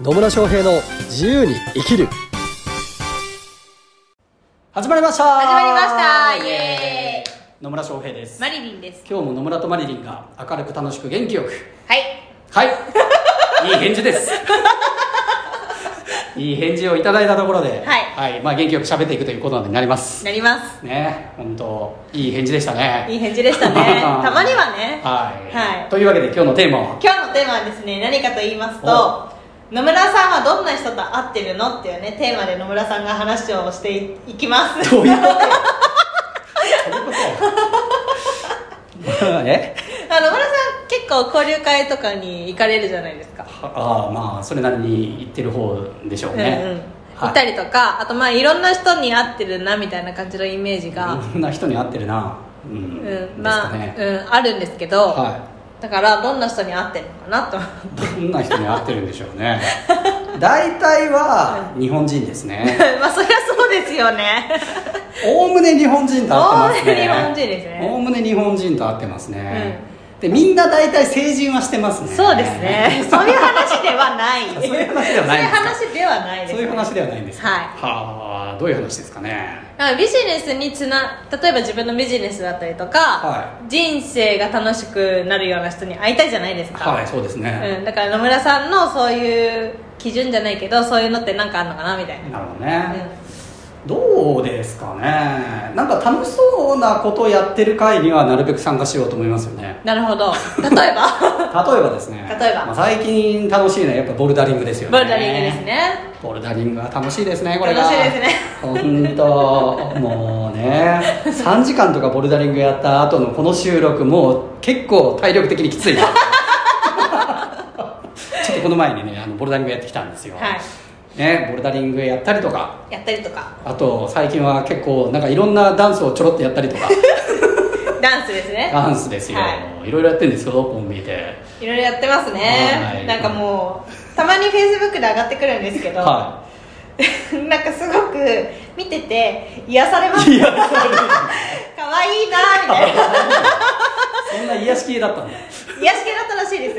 野村翔平の自由に生きる。始まりました。始まりました。イエーイ。野村翔平です。マリリンです。今日も野村とマリリンが明るく楽しく元気よく。はい。はい。いい返事です。いい返事をいただいたところではい。まあ、元気よく喋っていくということになります。なります。ね。本当いい返事でしたね。いい返事でしたね。たまにはね。はい、はい。というわけで今日のテーマは？今日のテーマはですね何かと言いますと野村さんはどんな人と会ってるの？っていうねテーマで野村さんが話をしていきます。どういうこと？どういうこと？え？あ 野村さん結構交流会とかに行かれるじゃないですか。ああまあそれなりに言ってる方でしょうね、うんうん。はい。行ったりとかあとまあいろんな人に会ってるなみたいな感じのイメージが、いろんな人に会ってるな。うん、うん、まあ、ね、うん、あるんですけど、はだからどんな人に会ってるのかなと。思っていどんな人に会ってるんでしょうね。大体は日本人ですね。まあそりゃそうですよね。おおむね日本人と会ってますね。おおむね日本人ですね。おおむね日本人と会ってますね、でみんな大体成人はしてますね。そうですね。そういう話ではない。そういう話ではないんですかそういう話ではないです。そういう話ではないんですかはい。はあどういう話ですかね。ビジネスにつな例えば自分のビジネスだったりとか、は人生が楽しくなるような人に会いたいじゃないですか、はいそうですね、うん、だから野村さんのそういう基準じゃないけどそういうのって何かあるのかなみたいな、なるほどね、どうですかね。なんか楽しそうなことをやってる会にはなるべく参加しようと思いますよね。なるほど。例えば？例えばですね。例えば？まあ、最近楽しいのはやっぱボルダリングですよね。ボルダリングですね。ボルダリングは楽しいですねこれが。楽しいですね。本当もうね。3時間とかボルダリングやった後のこの収録もう結構体力的にきつい。ちょっとこの前にねあのボルダリングやってきたんですよ、はいね、ボルダリングやったりとか。やったりとか。あと最近は結構なんかいろんなダンスをちょろっとやったりとか。ダンスですね。ダンスですよ、、はい。ろいろやってるんですよコンビで。いろいろやってますね、はい。なんかもうたまにフェイスブックで上がってくるんですけど、は なんかすごく見てて癒されます。いいやそれ可愛いなみたいな。そんな癒し系だったんだ。癒し系だったらしいです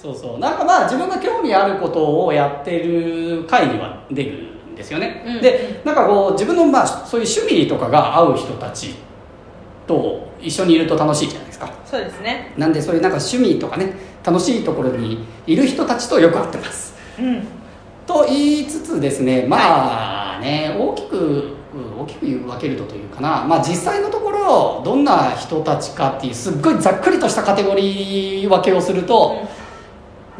そうそう。なんかまあ自分が興味あることをやってる会には出るんですよね、うん。でなんかこう自分のまあそういう趣味とかが合う人たちと一緒にいると楽しいじゃないですか。そうですね。なんでそういうなんか趣味とかね楽しいところにいる人たちとよく会ってます。うん。と言いつつですねまあね、大きくうん大きく分けるとというかな、まあ、実際のところどんな人たちかっていうすっごいざっくりとしたカテゴリー分けをすると、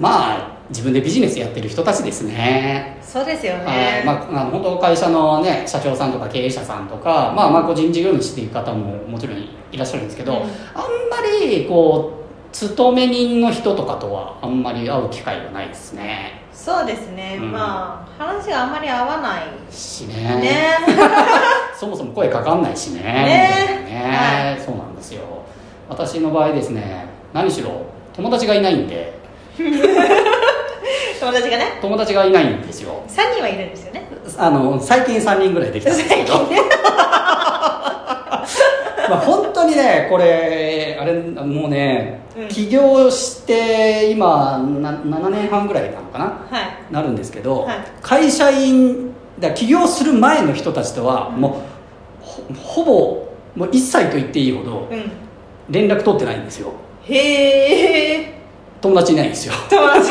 まあ自分でビジネスやってる人たちですね。そうですよはい。ね、まあ、あの本当会社の、ね、社長さんとか経営者さんとか、まあ、まあ個人事業主っていう方ももちろんいらっしゃるんですけど、うん。あんまりこう勤め人の人とかとはあんまり会う機会がないですね。そうですね、うん。まあ話があんまり合わないしね。ね。そもそも声かかんないしね。ね。みたい。そうなんですよ。私の場合ですね何しろ友達がいないんで 友達がね。友達がいないんですよ。3人はいるんですよね。あの最近3人ぐらいできたんですけど。まあ本当にねこれあれもうね、うん。起業して今な7年半ぐらいなのかな？はい。なるんですけど、はい。会社員だ起業する前の人たちとはもうほほぼもう一切と言っていいほどうん。連絡取ってないんですよ。へえ友達いないんですよ。友達。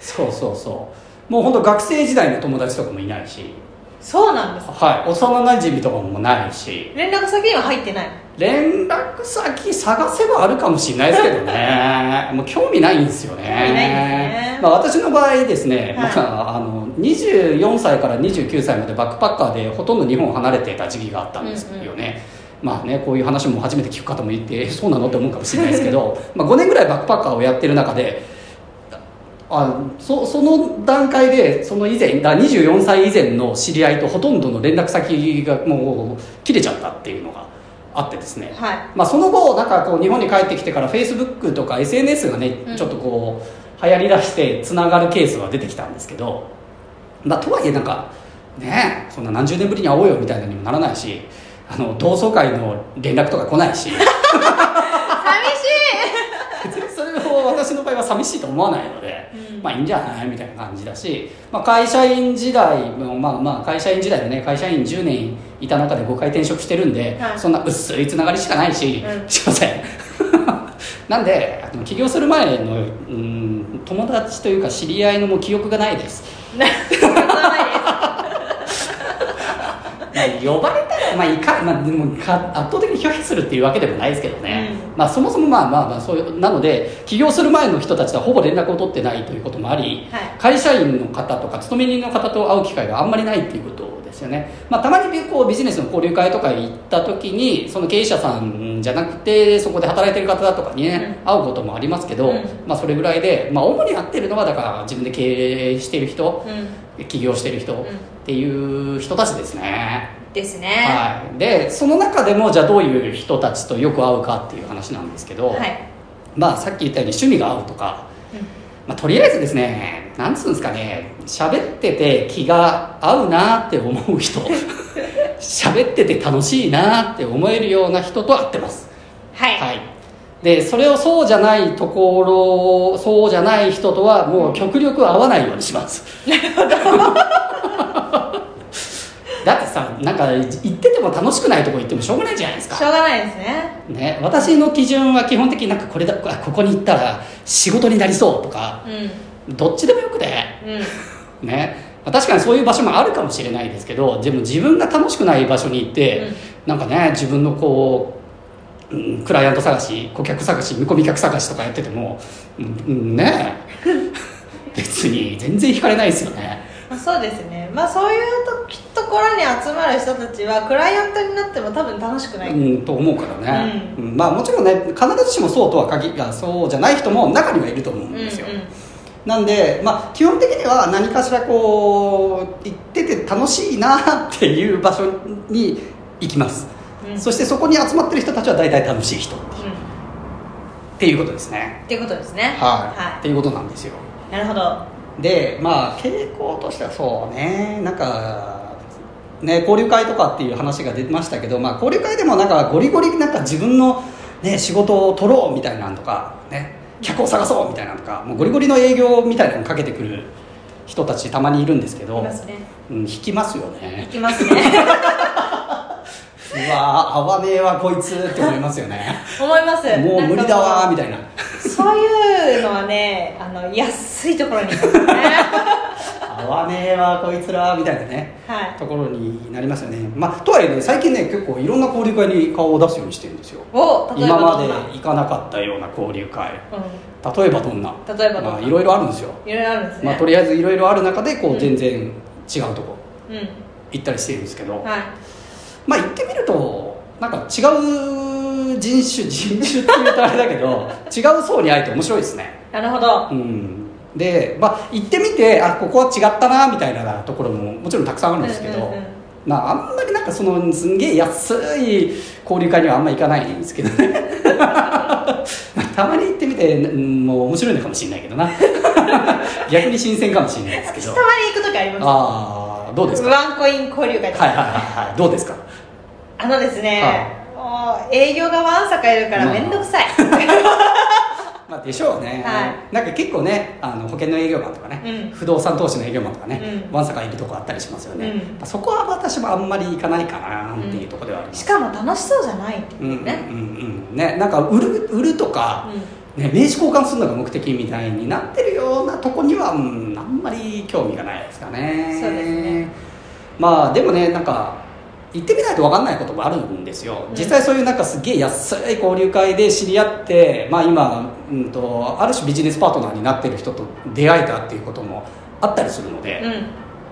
そうそうそう。もう本当学生時代の友達とかもいないし。そうなんですはい。幼なじみとかもないし。連絡先には入ってない連絡先探せばあるかもしれないですけどね。もう興味ないんですよね。興味ないんですね。まあ、私の場合ですね、はい。まあ、あの24歳から29歳までバックパッカーでほとんど日本を離れてた時期があったんですよね、まあねこういう話も初めて聞く方もいてえそうなの？って思うかもしれないですけど まあ5年ぐらいバックパッカーをやってる中であそその段階でその以前だ24歳以前の知り合いとほとんどの連絡先がもう切れちゃったっていうのがあってですね、はい。まあ、その後なんかこう日本に帰ってきてからフェイスブックとか SNS がね、うん。ちょっとこう流行りだしてつながるケースは出てきたんですけど、まあ、とはいえなんかねそんな何十年ぶりに会おうよみたいなにもならないしあの同窓会の連絡とか来ないし。寂し別に それを私の場合は寂しいと思わないので、うん。まあいいんじゃないみたいな感じだし、まあ、会社員時代もまあまあ会社員時代でね会社員10年いた中で5回転職してるんで、はい。そんな薄いつながりしかないし、うん。すいません。なんであの起業する前のうん友達というか知り合いのもう記憶がないです。呼ばれたら、まあ、いか、まあ、でもか圧倒的に拒否するっていうわけでもないですけどね、うまあ、そもそもまあまあまあそういうなので起業する前の人たちとはほぼ連絡を取ってないということもあり、はい。会社員の方とか勤め人の方と会う機会があんまりないっていうことですよね、まあ、たまにこうビジネスの交流会とか行った時にその経営者さんじゃなくてそこで働いてる方だとかにね、会うこともありますけど、うん。まあ、それぐらいで、まあ、主に会ってるのはだから自分で経営してる人うん。起業してる人んっていう人たちですね、ですね。はい、でその中でもじゃあどういう人たちとよく会うかっていう話なんですけど、はい。まあさっき言ったように趣味が合うとか、まあ、とりあえずですねなんつうんですかね喋ってて気が合うなって思う人 喋ってて楽しいなって思えるような人と会ってます。はい。はい。でそれをそうじゃないところそうじゃない人とはもう極力会わないようにしますだってさなんか行ってても楽しくないとこ行ってもしょうがないじゃないですか。しょうがないですね。ね、私の基準は基本的になんかこれだあここに行ったら仕事になりそうとかうん。どっちでもよくて、うん。ね、まあ確かにそういう場所もあるかもしれないですけどでも自分が楽しくない場所に行って、うん。なんかね自分のこう、うんクライアント探し顧客探し見込み客探しとかやってても、うんうん、ね。別に全然惹かれないですよね。まあそうですね。まあそういうとところに集まる人たちはクライアントになっても多分楽しくない、うん、と思うからね、うん。まあもちろんね必ずしもそうとは限りあそうじゃない人も中にはいると思うんですよ、うんうん。なんで、まあ、基本的には何かしらこう行ってて楽しいなっていう場所に行きます、うん。そしてそこに集まってる人たちは大体楽しい人。っうん。ていうことですね。っていうことですね。はい、はっていうことなんですよ。いなるほど。でまあ傾向としてはそうね。なんかね交流会とかっていう話が出ましたけど、まあ、交流会でもなんかゴリゴリなんか自分の、ね、仕事を取ろうみたいなのとかね客を探そうみたいなのとかもうゴリゴリの営業みたいなのかけてくる人たちたまにいるんですけどいますね。うん、引きますよいねきますね。うわー合わねえわこいつって思いますよね。思います。もう無理だわーみたたいな。そういうのはねあの安いところに行くね合わねえわこいつらみたいなねはい。ところになりますよね。まあとはいえね最近ね結構いろんな交流会に顔を出すようにしてるんですよ。今まで行かなかったような交流会。う例えばどんな？例えばどんな？まあいろいろあるんですよ、んいろいろあるんですね。まあ、とりあえずいろいろある中でこううん。全然違うとこうん。行ったりしてるんですけど、はい。まあ行ってみるとなんか違う人種人種っていうとあれだけど違う層に会えて面白いですね。なるほど。うんでまあ行ってみてあここは違ったなみたいなところももちろんたくさんあるんですけど、まああんまりなんかそのすんげえ安い交流会にはあんま行かないんですけどね。ま あたまに行ってみてうんもう面白いのかもしれないけどな。逆に新鮮かもしれないですけど。私たまに行く時あります。ああどうですか？はいワンコイン交流会とか。はいはいはいどうですか？あのですね、もう営業がわんさかいるから面倒くさい、まあでしょうね、はなんか結構ねあの保険の営業マンとかね、うん。不動産投資の営業マンとかね、うん。わんさかいるとこあったりしますよね、うん。まあそこは私もあんまり行かないかなっていうところではあります、しかも楽しそうじゃないってうんうんいうね、うんうん。ねなんか売る売るとか、ね、名刺交換するのが目的みたいになってるようなとこには、うん、あんまり興味がないですかね。そうですね。まあでもねなんか行ってみないと分かんないこともあるんですよ、うん。実際そういうなんかすげえ安い交流会で知り合って、まあ、今、うん、とある種ビジネスパートナーになってる人と出会えたっていうこともあったりするので、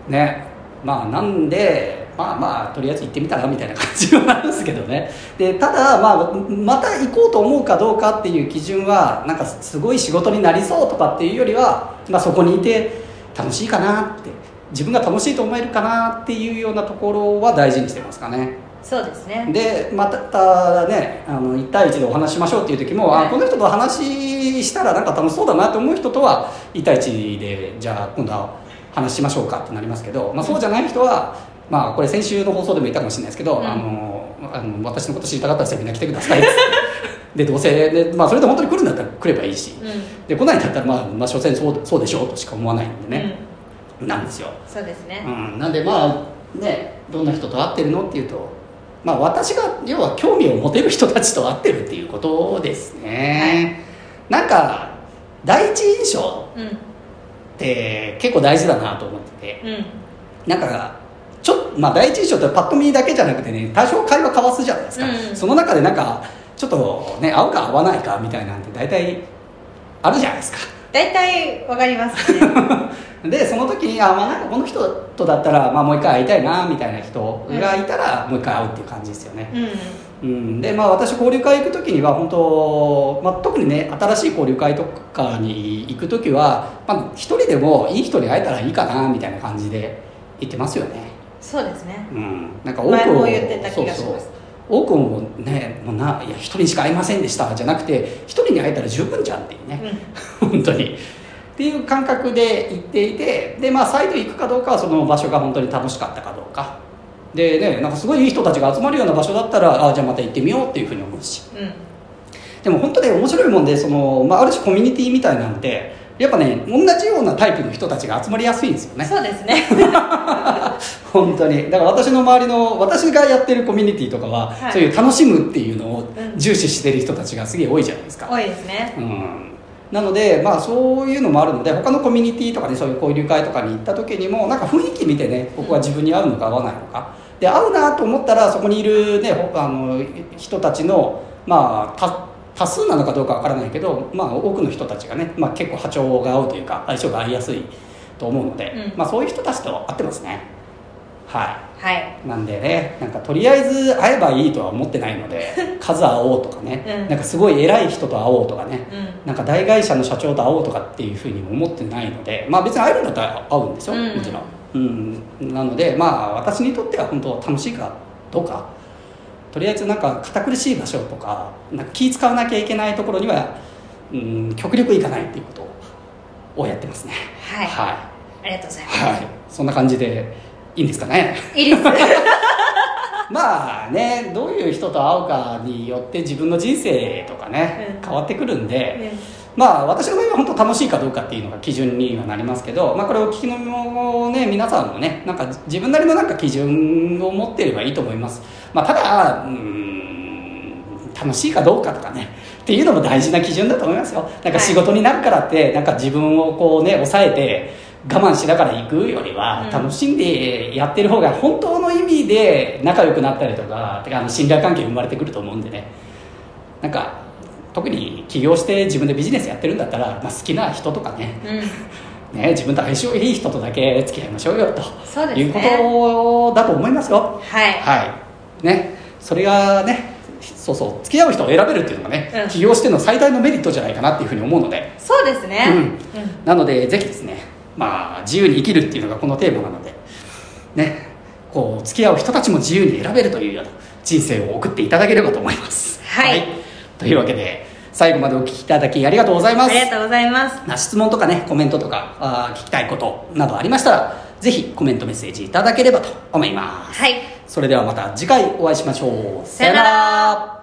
うん。ね。まあなんでまあまあとりあえず行ってみたらみたいな感じはあるんですけどね。でただ、まあ、また行こうと思うかどうかっていう基準はなんかすごい仕事になりそうとかっていうよりは、まあ、そこにいて楽しいかなって自分が楽しいと思えるかなっていうようなところは大事にしてますかね。そうですね。でまたねあの1対1でお話ししましょうっていう時も、はいあこの人と話したらなんか楽しそうだなと思う人とは1対1でじゃあ今度は話しましょうかってなりますけど、まあ、そうじゃない人は、まあ、これ先週の放送でも言ったかもしれないですけど、うん。あのあの私のこと知りたかったらみんな来てください でどうせで、まあ、それで本当に来るんだったら来ればいいし、うん。で来ないんだったらまあ、まあ、所詮そうそうでしょうとしか思わないんでね、なんですよ、そうですね、うん、なんでまあねどんな人と会ってるのっていうとまあ私が要は興味を持てる人たちと会ってるっていうことですね、なんか第一印象うん。って結構大事だなと思ってて。うん。なんかちょまあ第一印象ってパッと見だけじゃなくてね多少会話交わすじゃないですか、うん。その中でなんかちょっとね合うか合わないかみたいなんて大体あるじゃないですか。大体わかりますね でその時にあ、まあ、なんかこの人とだったら、まあ、もう一回会いたいなみたいな人がいたら、もう一回会うっていう感じですよね、うん。うん、でまあ私交流会行く時には本当、まあ、特にね新しい交流会とかに行く時は、まあ、一人でもいい人に会えたらいいかなみたいな感じで行ってますよね。そうですね。うん。なんか前多くをも言ってた気がします。そうそう。多くもねもうないや一人しか会いませんでしたじゃなくて一人に会えたら十分じゃんっていうね、本当にっていう感覚で行っていてでまあ再度行くかどうかはその場所が本当に楽しかったかどうか。でねなんかすごいいい人たちが集まるような場所だったらあじゃあまた行ってみようっていうふうに思うし。うんうん。でも本当ね面白いもんでその、まあ、ある種コミュニティみたいなんでやっぱね同じようなタイプの人たちが集まりやすいんですよね。そうですね。本当に。だから私の周りの私がやってるコミュニティとかは、はい。そういう楽しむっていうのをうん。重視してる人たちがすげえ多いじゃないですか、多いですね。うんなので、まあ、そういうのもあるので他のコミュニティとかねそういう交流会とかに行った時にもなんか雰囲気見てね僕は自分に合うのか合わないのか。で合うなと思ったらそこにいる、ね、ほあの人たちの、まあ、多多数なのかどうかわからないけど、まあ、多くの人たちがね、まあ、結構波長が合うというか相性が合いやすいと思うので、うん。まあ、そういう人たちと会ってますねはい。はい。なんでねなんかとりあえず会えばいいとは思ってないので 数会おうとかね、うん。なんかすごい偉い人と会おうとかね、うん。なんか大会社の社長と会おうとかっていうふうにも思ってないのでまあ別に会えるんだったら会うんですよ、うん。もちろん、うん、なのでまあ私にとっては本当楽しいかどうかとりあえずなんか堅苦しい場所とかなんか気使わなきゃいけないところには、うん、極力行かないっていうことをやってますね。はい。はありがとうございます。い、はい、そんな感じでいいんですかね？いいです。まあねどういう人と会うかによって自分の人生とかね、うん。変わってくるんで、まあ私の場合は本当楽しいかどうかっていうのが基準にはなりますけど、まあ、これを聞きのね皆さんもねなんか自分なりのなんか基準を持っていればいいと思います、まあ、ただうーん楽しいかどうかとかねっていうのも大事な基準だと思いますよ。なんか仕事になるからってなんか自分をこうね抑えて我慢しながら行くよりはうん。楽しんでやってる方が本当の意味で仲良くなったりとかてかあの信頼関係生まれてくると思うんでね。なんか特に起業して自分でビジネスやってるんだったら、まあ、好きな人とかね。うん。ね自分と相性いい人とだけ付き合いましょうよと。そうですね。いうことだと思いますよ。はい。はい。ね。それがねそうそう付き合う人を選べるっていうのがね、うん。起業しての最大のメリットじゃないかなっていうふうに思うので。そうですね。うん。なのでぜひですねまあ自由に生きるっていうのがこのテーマなのでねこう付き合う人たちも自由に選べるというような人生を送っていただければと思います。はい。というわけで最後までお聞きいただきありがとうございます。ありがとうございます。まあ質問とかねコメントとかあー聞きたいことなどありましたらぜひコメントメッセージいただければと思います。はい。それではまた次回お会いしましょう。さよなら